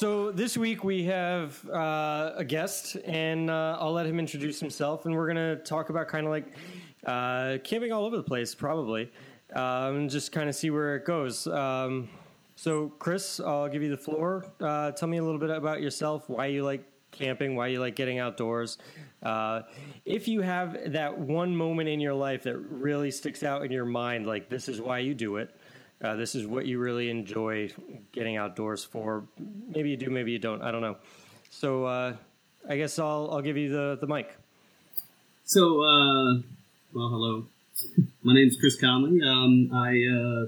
so this week we have uh, a guest, and uh, I'll let him introduce himself, and we're gonna talk about kind of like uh, camping all over the place, probably, um, just kind of see where it goes. Um, so, Chris, I'll give you the floor. Uh, tell me a little bit about yourself, why you like camping, why you like getting outdoors. Uh, if you have that one moment in your life that really sticks out in your mind, like this is why you do it, uh, this is what you really enjoy getting outdoors for. Maybe you do, maybe you don't. I don't know. So uh, I guess I'll I'll give you the the mic. So, uh, well, hello. My name's Chris Conley. Um, I, uh,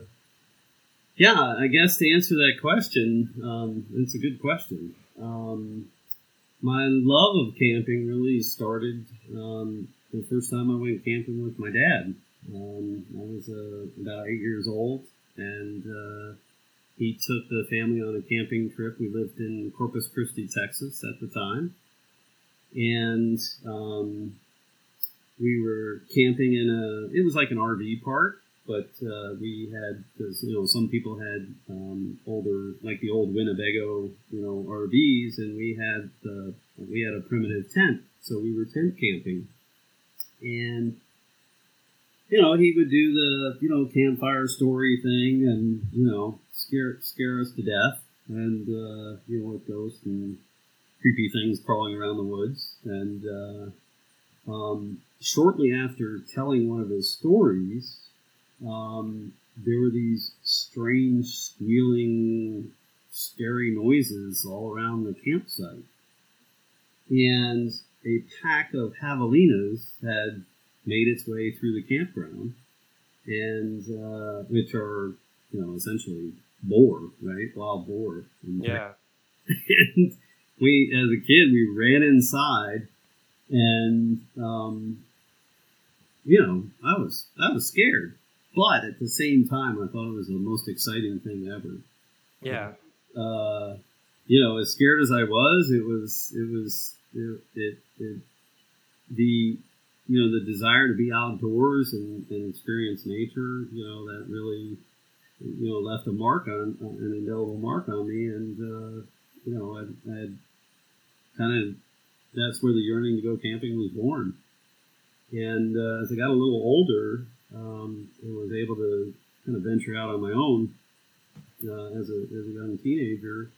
yeah, I guess to answer that question, um, it's a good question. Um, my love of camping really started um, the first time I went camping with my dad. Um, I was uh, about eight years old, and uh, he took the family on a camping trip. We lived in Corpus Christi, Texas at the time, and um, we were camping in a. It was like an RV park, but uh, we had because you know some people had um, older like the old Winnebago you know RVs, and we had the we had a primitive tent, so we were tent camping, and you know he would do the you know campfire story thing, and you know scare scare us to death, and uh, you know with ghosts and creepy things crawling around the woods, and uh, um, shortly after telling one of his stories um, there were these strange squealing, scary noises all around the campsite. And a pack of javelinas had made its way through the campground, and uh, which are, you know, essentially boar, right? Wild boar. And, Yeah. and we, as a kid, we ran inside, and um, you know, I was I was scared, but at the same time, I thought it was the most exciting thing ever. Yeah. Uh, you know, as scared as I was, it was it was it, it, it the you know the desire to be outdoors and, and experience nature. You know that really you know left a mark on an indelible mark on me, and uh, you know I, I kind of that's where the yearning to go camping was born. And uh, as I got a little older, um, and was able to kind of venture out on my own uh, as, a, as a young teenager,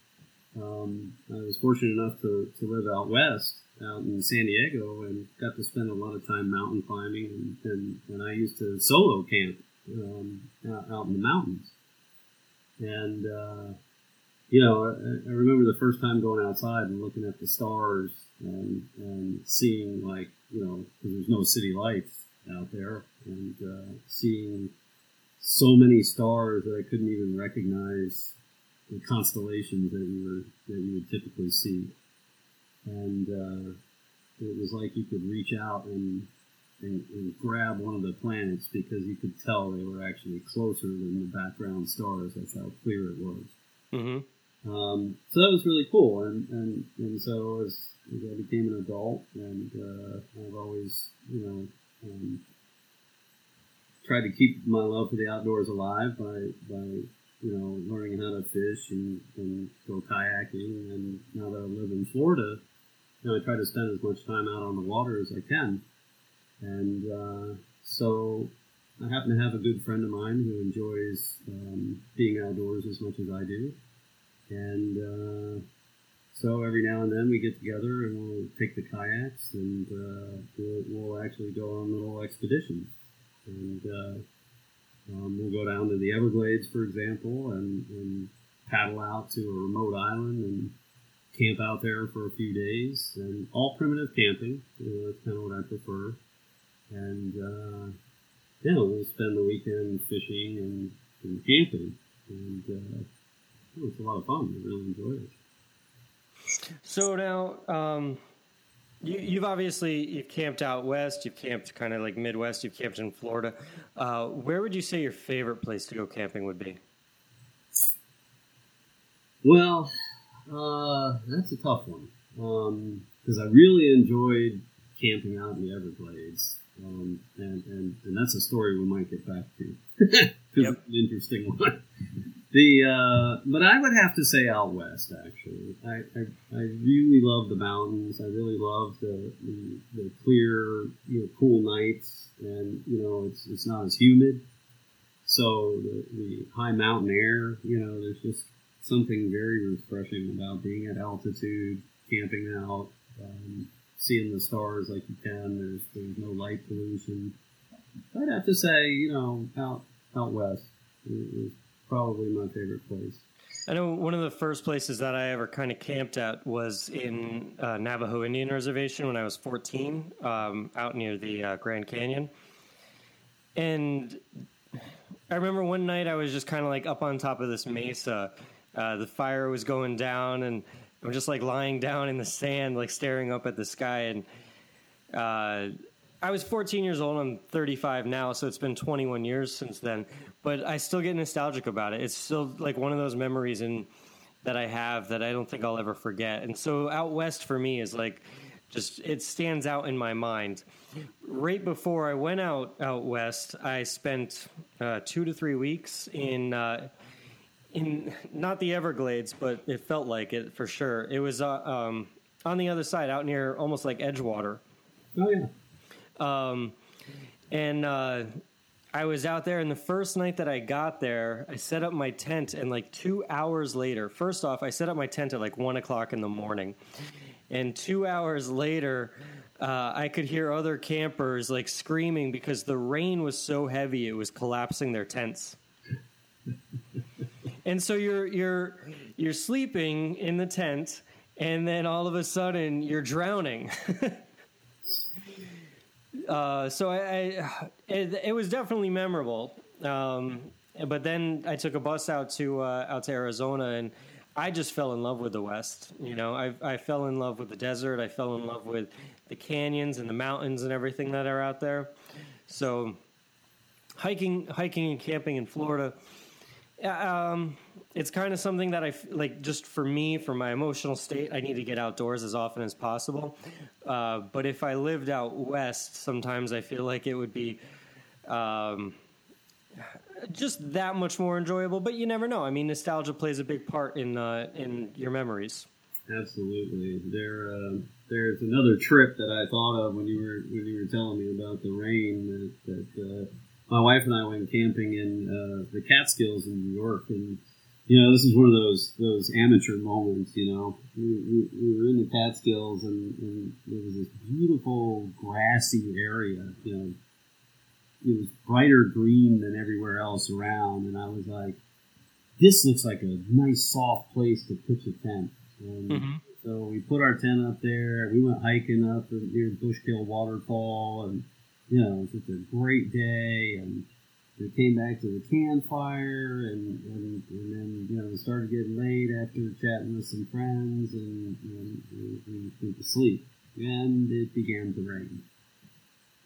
um, I was fortunate enough to, to live out west, out in San Diego, and got to spend a lot of time mountain climbing. And, and, and I used to solo camp um, out, out in the mountains. And, uh, you know, I, I remember the first time going outside and looking at the stars and, and seeing, like, you know, because there's no city lights out there, and uh, seeing so many stars that I couldn't even recognize the constellations that you were that you would typically see, and uh, it was like you could reach out and, and and grab one of the planets because you could tell they were actually closer than the background stars. That's how clear it was. Mm-hmm. Um, so that was really cool, and and, and so as, as I became an adult, and uh, I've always, you know, um, tried to keep my love for the outdoors alive by by you know learning how to fish and, and go kayaking, and now that I live in Florida, know, I try to spend as much time out on the water as I can, and uh, so. I happen to have a good friend of mine who enjoys um, being outdoors as much as I do, and uh, so every now and then we get together and we'll take the kayaks and uh, we'll, we'll actually go on little expeditions. And uh, um, we'll go down to the Everglades, for example, and, and paddle out to a remote island and camp out there for a few days. And all primitive camping, you know, that's kind of what I prefer. And uh, yeah, we'll spend the weekend fishing and, and camping. And uh, it's a lot of fun. I really enjoy it. So now, um, you, you've obviously you've camped out west. You've camped kind of like Midwest. You've camped in Florida. Uh, where would you say your favorite place to go camping would be? Well, uh, that's a tough one because I really enjoyed camping out in the Everglades, um, and, and and that's a story we might get back to. Yep. an interesting one. The uh, but I would have to say out west. Actually, I, I, I really love the mountains. I really love the, the, the clear, you know, cool nights, and you know, it's it's not as humid. So the, the high mountain air, you know, there's just something very refreshing about being at altitude, camping out, um, seeing the stars like you can. There's there's no light pollution. I'd have to say, you know, out out west is probably my favorite place. I know one of the first places that I ever kind of camped at was in uh, Navajo Indian Reservation when I was 14, um, out near the uh, Grand Canyon. And I remember one night I was just kind of like up on top of this mesa. Uh, the fire was going down, and I'm just like lying down in the sand, like staring up at the sky. And uh, I was 14 years old. I'm 35 now, so it's been 21 years since then. But I still get nostalgic about it. It's still like one of those memories and that I have that I don't think I'll ever forget. And so out west for me is like just it stands out in my mind. Right before I went out out west, I spent uh, two to three weeks in. Uh, in not the Everglades, but it felt like it for sure. It was uh, um, on the other side, out near almost like Edgewater. Oh yeah. Um, and uh, I was out there, and the first night that I got there, I set up my tent, and like two hours later, first off, I set up my tent at like one o'clock in the morning, and two hours later. Uh, I could hear other campers like screaming because the rain was so heavy it was collapsing their tents. And so you're you're you're sleeping in the tent, and then all of a sudden you're drowning. Uh, so I, I it, it, was definitely memorable. Um, but then I took a bus out to uh, out to Arizona, and I just fell in love with the West. You know, I, I fell in love with the desert. I fell in love with the canyons and the mountains and everything that are out there. So hiking, hiking and camping in Florida. Um, it's kind of something that I like just for me, for my emotional state, I need to get outdoors as often as possible. Uh, but if I lived out west, sometimes I feel like it would be um, just that much more enjoyable. But you never know. I mean, nostalgia plays a big part in uh, in your memories. Absolutely. There, uh, there's another trip that I thought of when you were when you were telling me about the rain that. that uh, my wife and I went camping in uh, the Catskills in New York, and you know, this is one of those those amateur moments. You know, we, we, we were in the Catskills, and, and there was this beautiful grassy area. You know, it was brighter green than everywhere else around, and I was like, "This looks like a nice, soft place to pitch a tent." And mm-hmm. so we put our tent up there. We went hiking up near Bushkill Waterfall, and you know, it was just a great day, and we came back to the campfire, and, and, and then, you know, we started getting late after chatting with some friends, and, and we, we went to sleep. And it began to rain.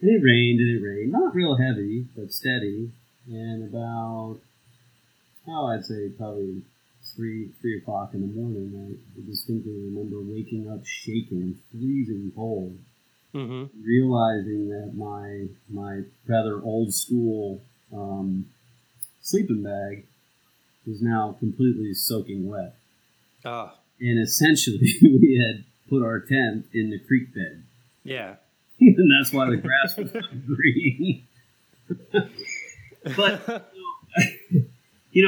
And it rained, and it rained. Not real heavy, but steady. And about, oh, I'd say probably three three o'clock in the morning, I distinctly remember waking up shaking, freezing cold, mm-hmm. realizing that my my rather old school um, sleeping bag was now completely soaking wet. Ah. And essentially, we had put our tent in the creek bed. Yeah. and that's why the grass was green. but, you know,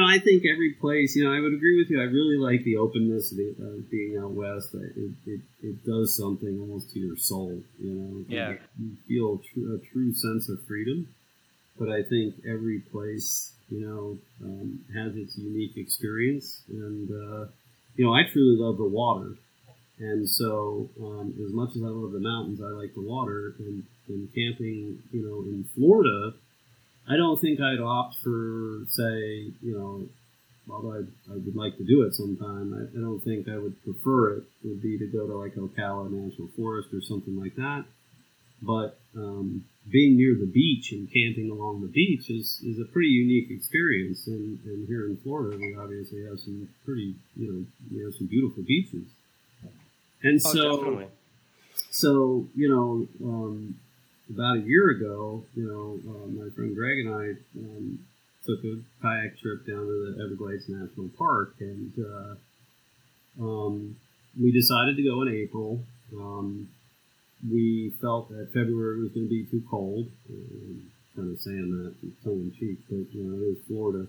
I think every place, you know, I would agree with you. I really like the openness of the, uh, being out west. It, it, it does something almost to your soul, you know. Yeah. You feel a true sense of freedom but I think every place, you know, um, has its unique experience. And, uh, you know, I truly love the water. And so, um, as much as I love the mountains, I like the water. And, and camping, you know, in Florida, I don't think I'd opt for, say, you know, although I, I would like to do it sometime, I, I don't think I would prefer it would be to go to like Ocala National Forest or something like that. But um, being near the beach and camping along the beach is, is a pretty unique experience. And, and here in Florida, we obviously have some pretty, you know, we have some beautiful beaches. And oh, so, definitely. so you know, um, about a year ago, you know, uh, my friend Greg and I um, took a kayak trip down to the Everglades National Park, and uh, um, we decided to go in April. Um, we felt that February was going to be too cold. Um, kind of saying that tongue in cheek, but you know, it is Florida.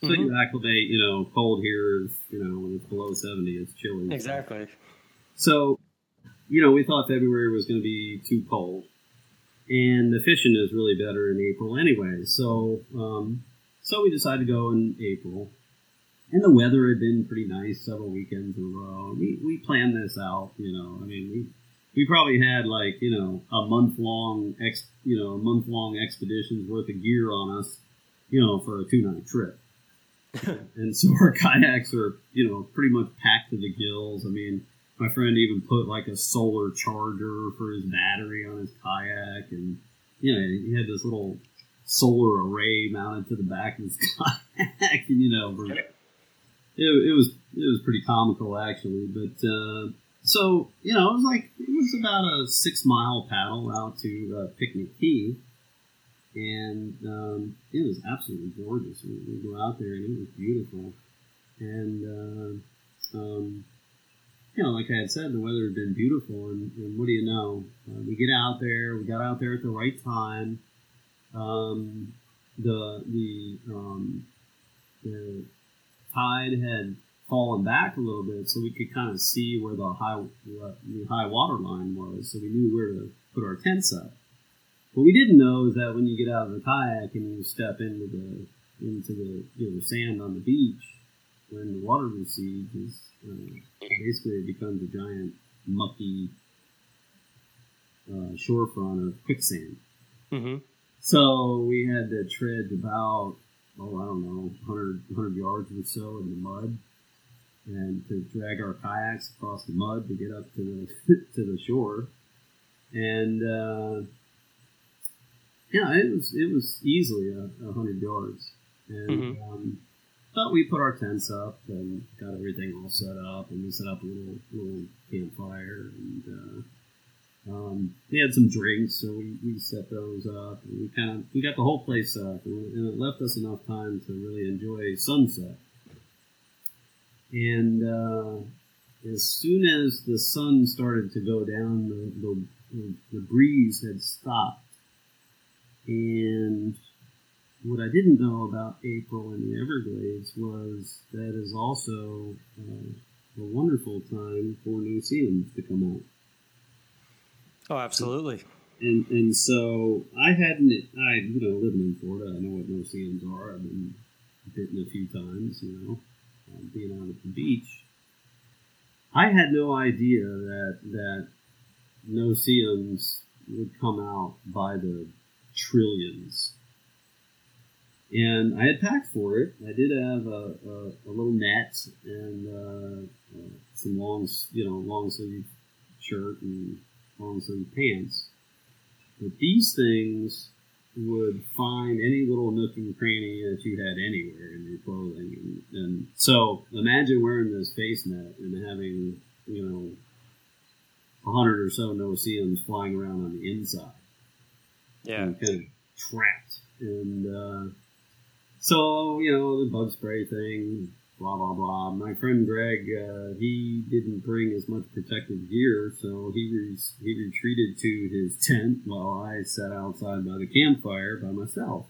So Mhm. you acclimate, you know, cold here is, you know, when it's below 70, it's chilly. Exactly. So, you know, we thought February was going to be too cold. And the fishing is really better in April anyway. So, um, so we decided to go in April. And the weather had been pretty nice several weekends in a row. We, we planned this out, you know, I mean, we, we probably had like, you know, a month long ex, you know, a month long expeditions worth of gear on us, you know, for a two night trip. and so our kayaks are, you know, pretty much packed to the gills. I mean, my friend even put like a solar charger for his battery on his kayak, and you know, he had this little solar array mounted to the back of his kayak, and you know, it, it was it was pretty comical actually. But uh, so you know, it was like it was about a six mile paddle out to uh, Picnic Key, and um, it was absolutely gorgeous. We, we go out there and it was beautiful, and uh, um, you know, like I had said, the weather had been beautiful, and, and what do you know? Uh, we get out there. We got out there at the right time. Um, the the um, the tide had fallen back a little bit, so we could kind of see where the high the high water line was, so we knew where to put our tents up. What we didn't know is that when you get out of the kayak and you step into the into the you know sand on the beach, when the water recedes, is uh, basically it becomes a giant mucky uh, shorefront of quicksand. hmm So we had to tread about, oh, I don't know, 100, 100 yards or so in the mud, and to drag our kayaks across the mud to get up to the to the shore. And uh, yeah, it was it was easily a, a hundred yards. And Mhm. um, we put our tents up and got everything all set up, and we set up a little little campfire and. Uh, um, we had some drinks, so we, we set those up, and we kind of we got the whole place up, and, and it left us enough time to really enjoy sunset. And uh, as soon as the sun started to go down, the, the, the breeze had stopped. And what I didn't know about April in the Everglades was that is also uh, a wonderful time for no-see-ums to come out. Oh, absolutely. And and so I hadn't I you know living in Florida I know what no-see-ums are I've been bitten a few times you know um, being out at the beach I had no idea that that no-see-ums would come out by the trillions and I had packed for it I did have a, a, a little net and uh, uh, some long you know long sleeve shirt and long sleeve pants but these things would find any little nook and cranny that you had anywhere in your clothing. And, and so imagine wearing this face net and having, you know, a hundred or so no-see-ums flying around on the inside. Yeah. And kind of trapped. And uh, so, you know, the bug spray thing, blah, blah, blah. My friend Greg, uh, he didn't bring as much protective gear, so he, re- he retreated to his tent while I sat outside by the campfire by myself.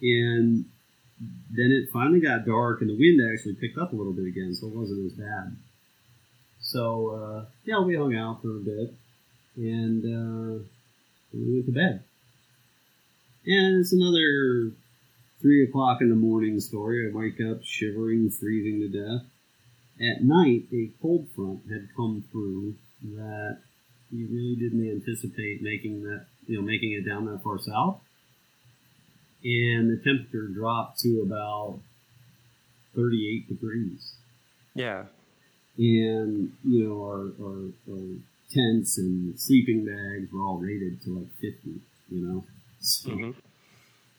And then it finally got dark, and the wind actually picked up a little bit again, so it wasn't as bad. So, uh, yeah, we hung out for a bit, and uh, we went to bed. And it's another three o'clock in the morning story. I wake up shivering, freezing to death. At night, a cold front had come through that you really didn't anticipate making that, you know, making it down that far south. And the temperature dropped to about 38 degrees. Yeah. And, you know, our, our, our tents and sleeping bags were all rated to like 50, you know? So, hmm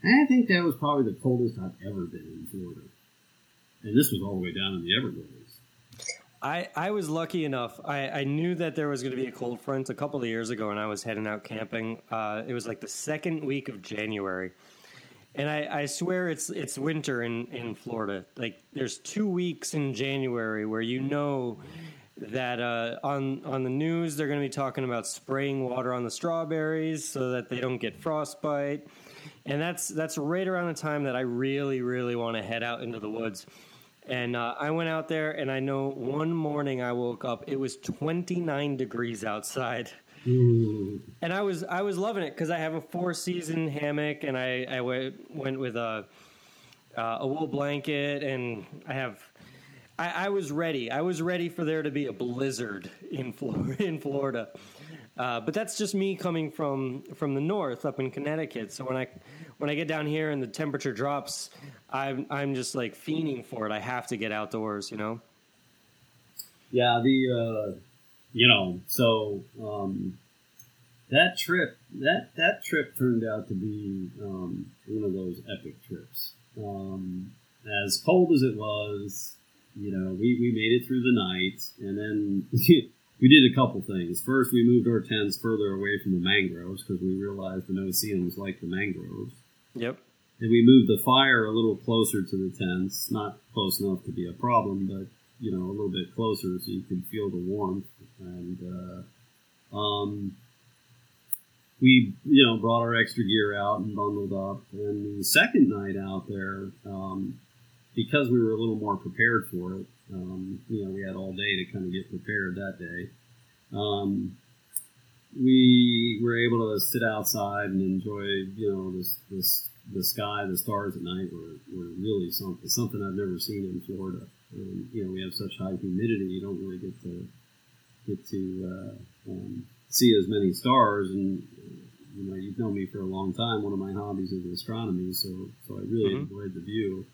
I think that was probably the coldest I've ever been in Florida. And this was all the way down in the Everglades. I, I was lucky enough. I, I knew that there was going to be a cold front a couple of years ago when I was heading out camping. Uh, it was like the second week of January. and I, I swear it's it's winter in in Florida. Like there's two weeks in January where you know that uh, on on the news they're going to be talking about spraying water on the strawberries so that they don't get frostbite, and that's that's right around the time that I really really want to head out into the woods. And uh, I went out there, and I know one morning I woke up, it was 29 degrees outside. Ooh. And I was I was loving it because I have a four season hammock, and I I went, went with a uh, a wool blanket, and I have I, I was ready. I was ready for there to be a blizzard in Florida. In Florida. Uh, but that's just me coming from from the north up in Connecticut. So when I when I get down here and the temperature drops, I'm I'm just like fiending for it. I have to get outdoors, you know. Yeah, the uh, you know, so um, that trip that that trip turned out to be um, one of those epic trips. Um, as cold as it was, you know, we, we made it through the night, and then we did a couple things. First, we moved our tents further away from the mangroves because we realized the no-see-ums like the mangroves. Yep. And we moved the fire a little closer to the tents, not close enough to be a problem, but you know, a little bit closer so you could feel the warmth. And uh, um, we, you know, brought our extra gear out and bundled up. And the second night out there, um, because we were a little more prepared for it, um, you know, we had all day to kind of get prepared that day. Um, we were able to sit outside and enjoy, you know, this, this the sky, the stars at night were, were really something something I've never seen in Florida. Um, you know, we have such high humidity, you don't really get to get to uh, um, see as many stars. And you know, you've known me for a long time. One of my hobbies is astronomy, so so I really Mhm. enjoyed the view.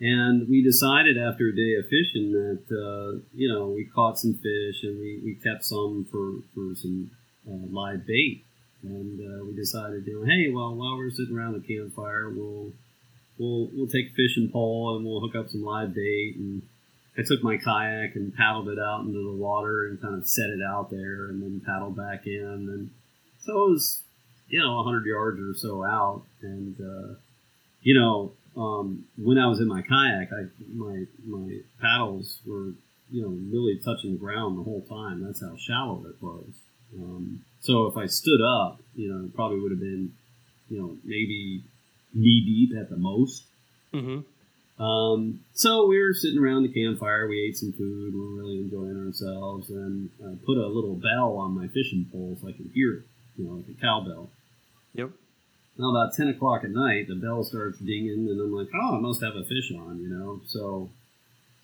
And we decided after a day of fishing that uh, you know we caught some fish and we, we kept some for for some uh, live bait. And uh, we decided, you know, hey, well, while we're sitting around the campfire, we'll we'll we'll take a fishing pole and we'll hook up some live bait. And I took my kayak and paddled it out into the water and kind of set it out there, and then paddled back in. And so it was, you know, hundred yards or so out, and uh, you know, um, when I was in my kayak, I my my paddles were you know really touching the ground the whole time. That's how shallow it was. Um, so if I stood up, you know, it probably would have been, you know, maybe knee deep at the most. Mm-hmm. Um, so we were sitting around the campfire. We ate some food. We were really enjoying ourselves, and I put a little bell on my fishing pole so I could hear it, you know, like a cowbell. Yep. Now about ten o'clock at night, the bell starts dinging, and I'm like, "Oh, I must have a fish on," you know. So,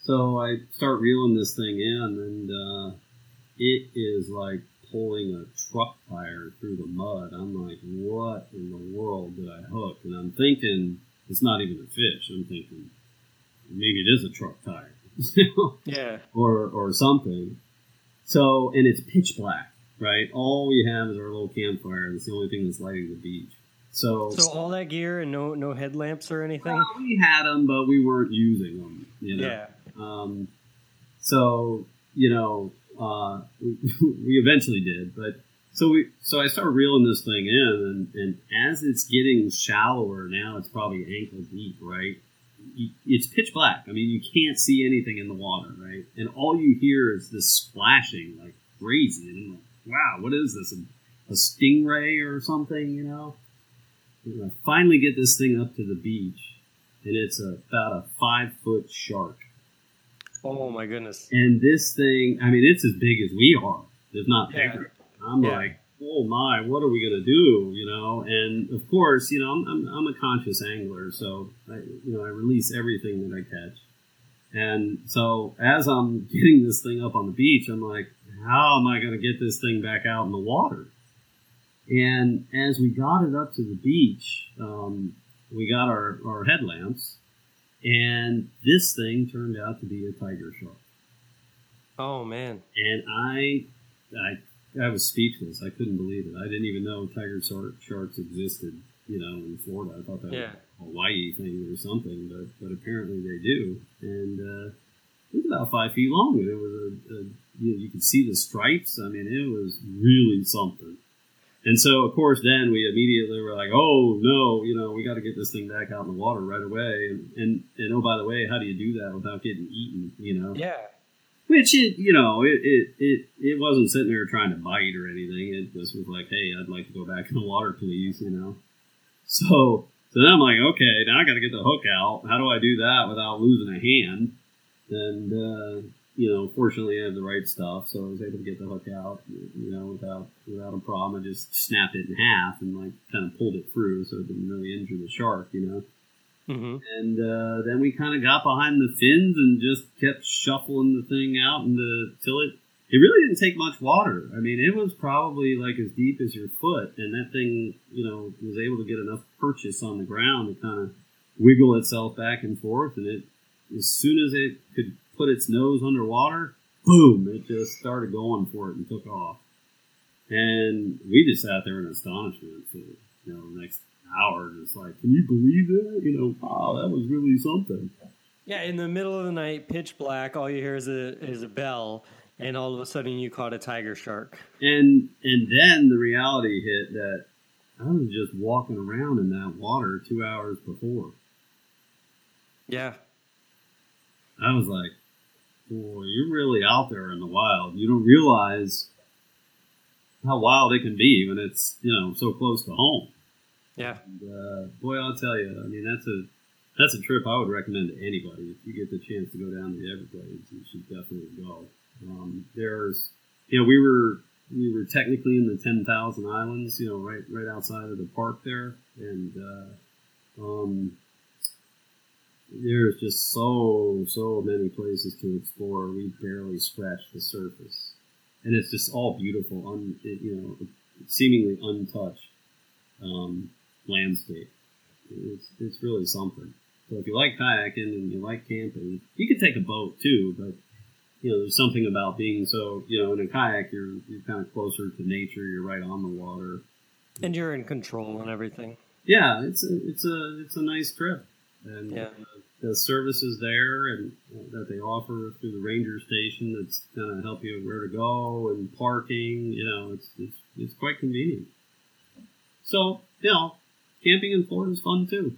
so I start reeling this thing in, and uh, it is like pulling a truck tire through the mud. I'm like, "What in the world did I hook?" And I'm thinking it's not even a fish. I'm thinking maybe it is a truck tire, Yeah. or or something. So and it's pitch black, right? All we have is our little campfire. It's the only thing that's lighting the beach. So, So all that gear and no no headlamps or anything. well, we had them, but we weren't using them. You know? Yeah. Um, so you know, uh, we, we eventually did, but so we so I started reeling this thing in, and, and as it's getting shallower now, it's probably ankle deep, right? It's pitch black. I mean, you can't see anything in the water, right? And all you hear is this splashing like crazy, and I'm like, wow, what is this? A, a stingray or something, you know? And I finally get this thing up to the beach, and it's a, about a five foot shark. Oh my goodness. And this thing, I mean, it's as big as we are, if not Yeah. bigger. I'm Yeah. like, oh my, what are we gonna do? You know, and of course, you know, I'm, I'm, I'm a conscious angler, so I, you know, I release everything that I catch. And so as I'm getting this thing up on the beach, I'm like, how am I gonna get this thing back out in the water? And as we got it up to the beach, um, we got our, our headlamps, and this thing turned out to be a tiger shark Oh man. and I, I, I was speechless. I couldn't believe it. I didn't even know tiger shark, sharks existed. You know, in Florida, I thought that Yeah. was a Hawaii thing or something, but but apparently they do. And uh, it was about five feet long, and it was a, a you, know, you could see the stripes. I mean, it was really something. And so, of course, then we immediately were like, "Oh no, you know, we got to get this thing back out in the water right away." And, and and oh, by the way, how do you do that without getting eaten? You know? Yeah. Which it, you know, it, it it it wasn't sitting there trying to bite or anything. It just was like, "Hey, I'd like to go back in the water, please," you know. So so then I'm like, okay, now I got to get the hook out. How do I do that without losing a hand? And uh, you know, fortunately, I had the right stuff, so I was able to get the hook out, you know, without without a problem. I just snapped it in half and like kind of pulled it through, so it didn't really injure the shark, you know. Mm-hmm. And uh, then we kind of got behind the fins and just kept shuffling the thing out into till it. It really didn't take much water. I mean, it was probably like as deep as your foot, and that thing, you know, was able to get enough purchase on the ground to kind of wiggle itself back and forth. And it, as soon as it could put its nose underwater, boom, it just started going for it and took off. And we just sat there in astonishment for, you know, the next hour, just like, can you believe that? You know, wow, that was really something. Yeah, in the middle of the night, pitch black, all you hear is a is a bell, and all of a sudden you caught a tiger shark. And and then the reality hit that I was just walking around in that water two hours before. Yeah. I was like, boy, you're really out there in the wild. You don't realize how wild it can be when it's, you know, so close to home. Yeah. And, uh, boy, I'll tell you, I mean, that's a that's a trip I would recommend to anybody. If you get the chance to go down to the Everglades, you should definitely go. Um, there's, you know, we were we were technically in the ten thousand islands, you know, right right outside of the park there, and uh, um, there's just so so many places to explore. We barely scratched the surface, and it's just all beautiful, un, you know, seemingly untouched um, landscape. It's it's really something. So if you like kayaking and you like camping, you could take a boat too, but you know, there's something about being so, you know, in a kayak, you're, you're kind of closer to nature. You're right on the water. And you're in control and everything. Yeah, it's a, it's a, it's a nice trip. And Yeah. uh, the services there and uh, that they offer through the ranger station that's going to help you where to go and parking, you know, it's, it's, it's quite convenient. So, you know, camping in Florida is fun too.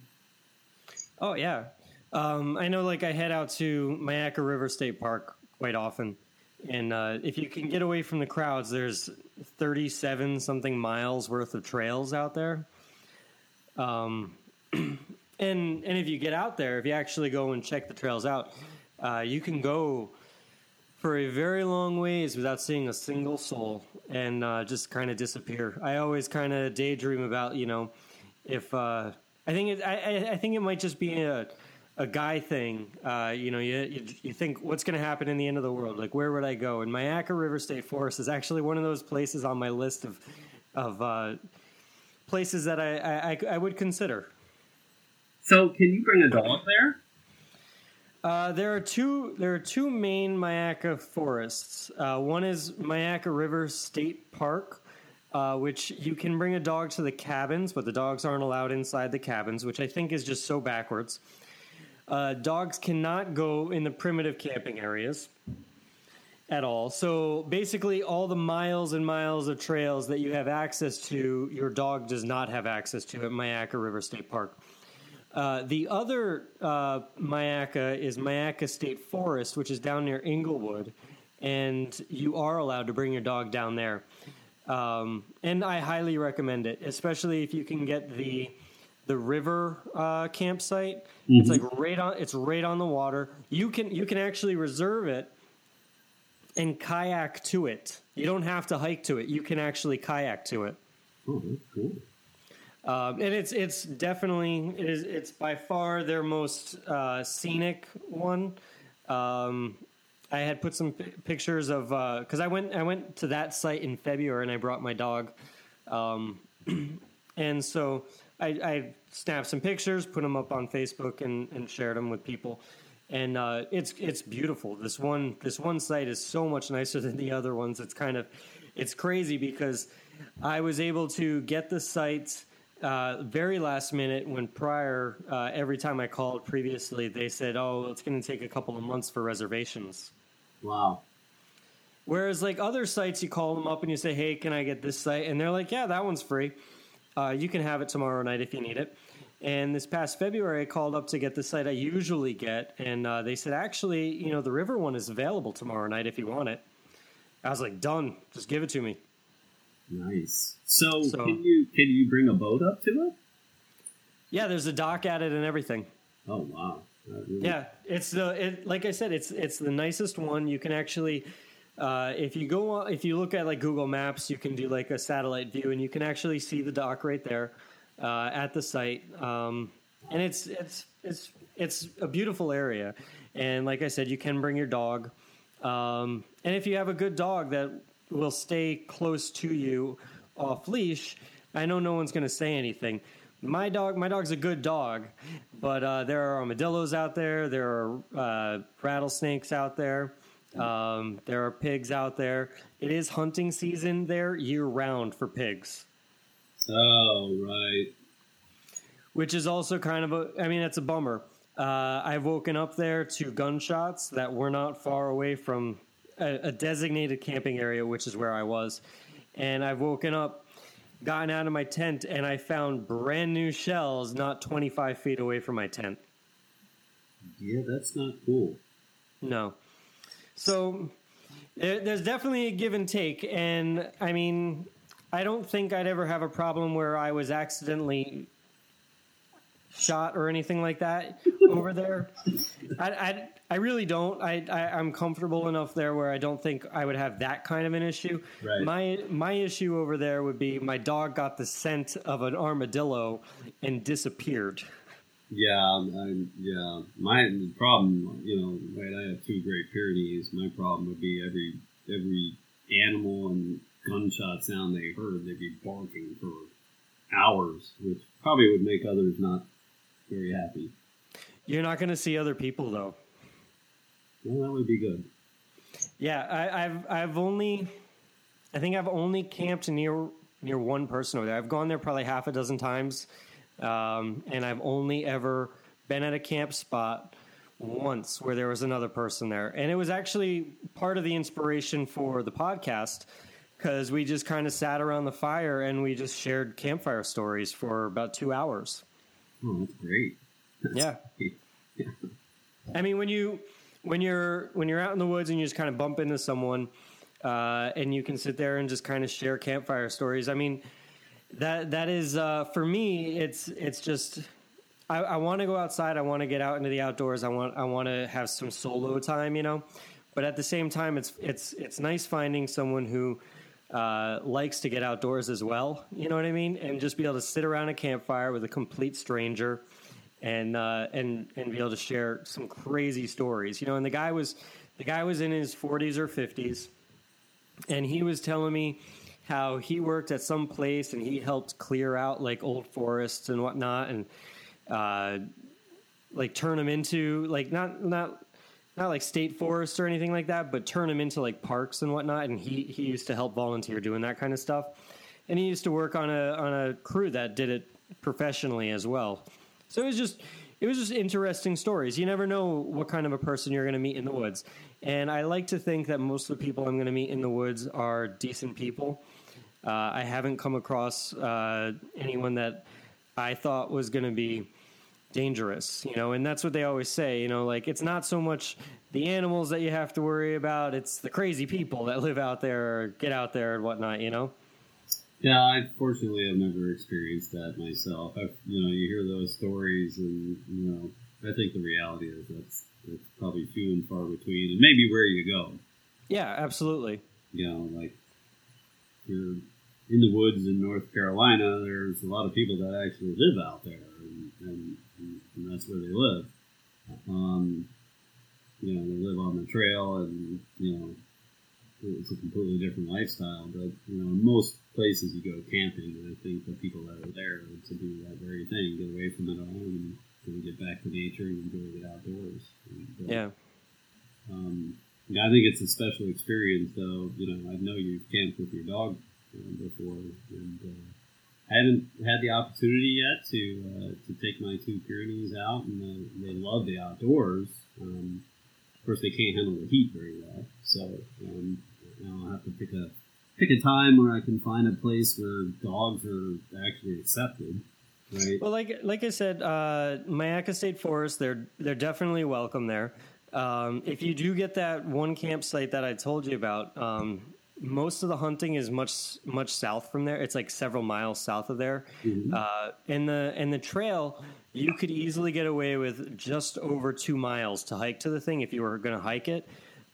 Oh yeah. Um, I know like I head out to Myakka River State Park quite often. And uh, if you can get away from the crowds, there's 37 something miles worth of trails out there. Um, and and if you get out there, if you actually go and check the trails out, uh, you can go for a very long ways without seeing a single soul and uh, just kind of disappear. I always kind of daydream about you know if uh, I think it, I, I- think it might just be a a guy thing. Uh, you know, you, you you think what's going to happen in the end of the world? Like where would I go? And Myakka River State Forest is actually one of those places on my list of of uh, places that I I- I would consider. So, can you bring a dog there? Uh, there are two. There are two main Myakka forests. Uh, one is Myakka River State Park, uh, which you can bring a dog to the cabins, but the dogs aren't allowed inside the cabins, which I think is just so backwards. Uh, dogs cannot go in the primitive camping areas at all. So basically, all the miles and miles of trails that you have access to, your dog does not have access to at Myakka River State Park. Uh, the other uh, Myakka is Myakka State Forest, which is down near Englewood, and you are allowed to bring your dog down there. Um, and I highly recommend it, especially if you can get the the river uh, campsite. It's like right on. It's right on the water. You can you can actually reserve it and kayak to it. You don't have to hike to it. You can actually kayak to it. Oh, cool. Um, and it's it's definitely it is it's by far their most uh, scenic one. Um, I had put some pi- pictures of because I went I went to that site in February and I brought my dog, um, and so I, I snapped some pictures, put them up on Facebook, and, and shared them with people. And uh, it's it's beautiful. This one this one site is so much nicer than the other ones. It's kind of it's crazy because I was able to get the site uh, very last minute when prior uh, every time I called previously they said oh it's going to take a couple of months for reservations. Wow. Whereas like other sites, you call them up and you say, "Hey, can I get this site?" And they're like, "Yeah, that one's free. Uh, you can have it tomorrow night if you need it." And this past February, I called up to get the site I usually get, and uh, they said, "Actually, you know, the River one is available tomorrow night if you want it." I was like, "Done. Just give it to me." Nice. So, So- can you can you bring a boat up to it? Yeah, there's a dock at it and everything. Oh wow. Really- Yeah, it's the it, like I said, it's it's the nicest one. You can actually, uh, if you go on, if you look at like Google Maps, you can do like a satellite view, and you can actually see the dock right there uh, at the site. Um, and it's it's it's it's a beautiful area. And like I said, you can bring your dog. Um, and if you have a good dog that will stay close to you off leash, I know no one's going to say anything. My dog, my dog's a good dog, but uh, there are armadillos out there. There are uh, rattlesnakes out there. Um, there are pigs out there. It is hunting season there year round for pigs, Oh right. which is also kind of a. I mean, it's a bummer. Uh, I've woken up there to gunshots that were not far away from a, a designated camping area, which is where I was, and I've woken up, gotten out of my tent, and I found brand new shells not 25 feet away from my tent. Yeah, that's not cool. No. So there, there's definitely a give and take, and I mean, I don't think I'd ever have a problem where I was accidentally shot or anything like that over there. I, I, really don't. I, I I'm comfortable enough there where I don't think I would have that kind of an issue. Right. My my issue over there would be my dog got the scent of an armadillo and disappeared. Yeah, um, I, yeah. My problem, you know, right? I have two Great Pyrenees. My problem would be every every animal and gunshot sound they heard, they'd be barking for hours, which probably would make others not very happy. You're not going to see other people though. Well, that would be good. Yeah, I, I've I've only, I think I've only camped near near one person over there. I've gone there probably half a dozen times, um, and I've only ever been at a camp spot once where there was another person there, and it was actually part of the inspiration for the podcast because we just kind of sat around the fire and we just shared campfire stories for about two hours. Oh, that's great. Yeah. I mean, when you when you're when you're out in the woods and you just kind of bump into someone, uh, and you can sit there and just kind of share campfire stories. I mean, that that is uh, for me. It's it's just I, I want to go outside. I want to get out into the outdoors. I want I want to have some solo time, you know. But at the same time, it's it's it's nice finding someone who uh, likes to get outdoors as well. You know what I mean? And just be able to sit around a campfire with a complete stranger and uh, and and be able to share some crazy stories. You know, and the guy was the guy was in his 40s or 50s, and he was telling me how he worked at some place and he helped clear out like old forests and whatnot, and uh, like turn them into like not not not like state forests or anything like that, but turn them into like parks and whatnot. And he he used to help volunteer doing that kind of stuff, and he used to work on a on a crew that did it professionally as well. So it was just it was just interesting stories. You never know what kind of a person you're going to meet in the woods, and I like to think that most of the people I'm going to meet in the woods are decent people. Uh, I haven't come across uh, anyone that I thought was going to be dangerous, you know, and that's what they always say, you know, like it's not so much the animals that you have to worry about, it's the crazy people that live out there or get out there and whatnot, you know? Yeah, I fortunately have never experienced that myself. I've, you know, you hear those stories, and you know, I think the reality is that's that's probably few and far between, and maybe where you go. Yeah, absolutely. You know, like you're in the woods in North Carolina. There's a lot of people that actually live out there, and and, and that's where they live. Um, you know, they live on the trail, and you know, it's a completely different lifestyle. But you know, most places you go camping, and I think the people that are there to do that very thing, get away from it all, and you get back to nature and enjoy the outdoors. And, uh, Yeah. um, yeah, I think it's a special experience, though. You know, I know you've camped with your dog uh, before, and uh, I haven't had the opportunity yet to uh, to take my two Pyrenees out, and uh, they love the outdoors. Um, of course, they can't handle the heat very well, so um, I'll have to pick a pick a time where I can find a place where dogs are actually accepted. Right. Well, like like I said, uh, Myakka State Forest, they're they're definitely welcome there. Um, if you do get that one campsite that I told you about, um, most of the hunting is much much south from there. It's like several miles south of there. Mm-hmm. Uh, and the and the trail, you could easily get away with just over two miles to hike to the thing if you were going to hike it,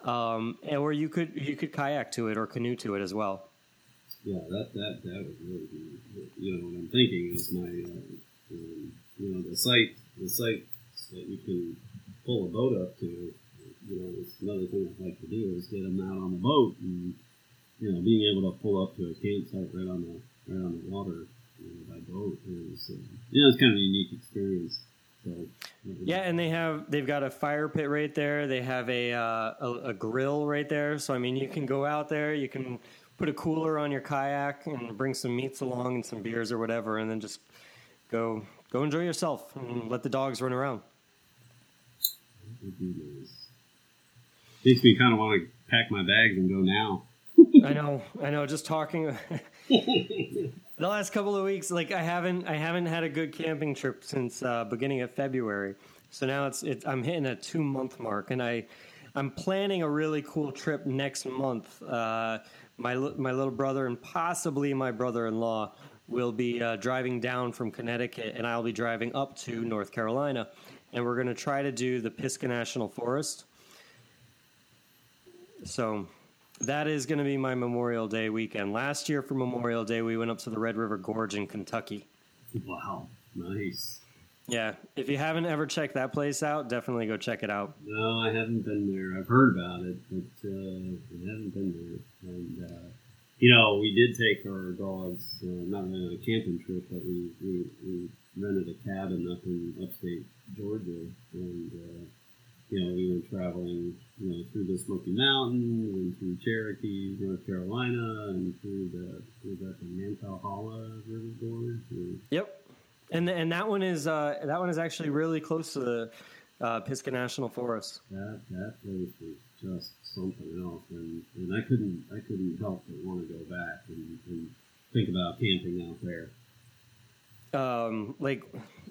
um, or you could you could kayak to it or canoe to it as well. Yeah, that that that would really be. You know, what I'm thinking is my, uh, um, you know, the site the site that you can pull a boat up to. You know, it's another thing I'd like to do is get them out on the boat and you know being able to pull up to a campsite right on the right on the water you know, by boat is uh, you know it's kind of a unique experience. So, yeah, and they have they've got a fire pit right there. They have a, uh, a, a grill right there. So I mean, you can go out there. You can put a cooler on your kayak and bring some meats along and some beers or whatever, and then just go go enjoy yourself and let the dogs run around. Makes me kind of want to pack my bags and go now. I know, I know. Just talking the last couple of weeks, like I haven't, I haven't had a good camping trip since uh, beginning of February. So now it's, it's I'm hitting a two month mark, and I, I'm planning a really cool trip next month. Uh, my my little brother and possibly my brother-in-law will be uh, driving down from Connecticut, and I'll be driving up to North Carolina, and we're going to try to do the Pisgah National Forest. So that is going to be my Memorial Day weekend. Last year for Memorial Day, we went up to the Red River Gorge in Kentucky. Wow, nice. Yeah, if you haven't ever checked that place out, definitely go check it out. No, I haven't been there. I've heard about it, but uh, I haven't been there. And uh, you know, we did take our dogs, uh, not really on a camping trip, but we, we, we rented a cabin up in upstate Georgia, and uh, you know, we went traveling, you know, through the Smoky Mountains and through Cherokee, North Carolina, and through the was that the Nantahala River Gorge. Or, yep and and that one is uh, that one is actually really close to the uh, Pisgah National Forest. That that place was just something else, and, and I couldn't I couldn't help but want to go back and, and think about camping out there. Um, like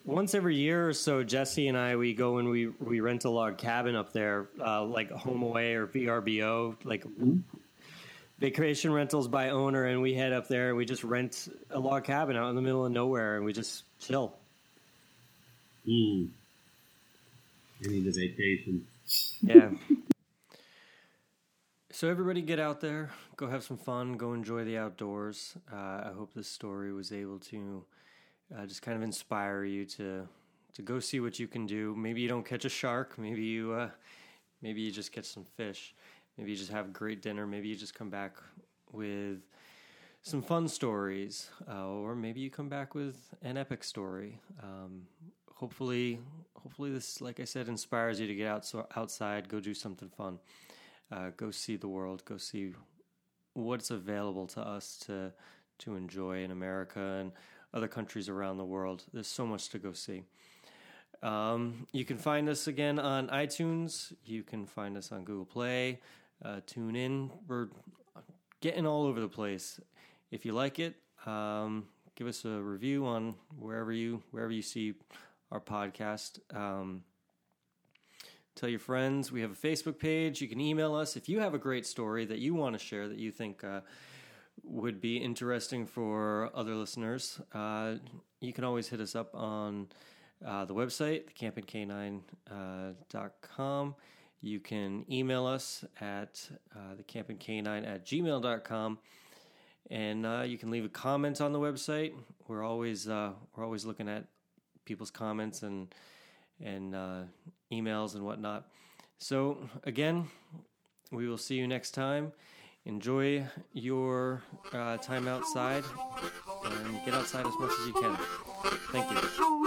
once every year or so, Jesse and I we go and we we rent a log cabin up there, uh, like HomeAway or VRBO, like mm-hmm vacation rentals by owner, and we head up there and we just rent a log cabin out in the middle of nowhere, and we just chill. Mm. I need a vacation. Yeah. so everybody, get out there, go have some fun, go enjoy the outdoors. Uh, I hope this story was able to uh, just kind of inspire you to to go see what you can do. Maybe you don't catch a shark. Maybe you uh, maybe you just catch some fish. Maybe you just have a great dinner. Maybe you just come back with some fun stories, uh, or maybe you come back with an epic story. Um, hopefully, hopefully this, like I said, inspires you to get out so outside, go do something fun, uh, go see the world, go see what's available to us to to enjoy in America and other countries around the world. There's so much to go see. Um, you can find us again on iTunes. You can find us on Google Play uh, TuneIn. We're getting all over the place. If you like it, um, give us a review on wherever you wherever you see our podcast. Um, tell your friends. We have a Facebook page. You can email us if you have a great story that you want to share that you think uh, would be interesting for other listeners. Uh, you can always hit us up on uh, the website, thecampingcanine.com. Uh, you can email us at uh, thecampingcanine at gmail.com. And uh, you can leave a comment on the website. We're always uh, we're always looking at people's comments and and uh, emails and whatnot. So again, we will see you next time. Enjoy your uh, time outside and get outside as much as you can. Thank you.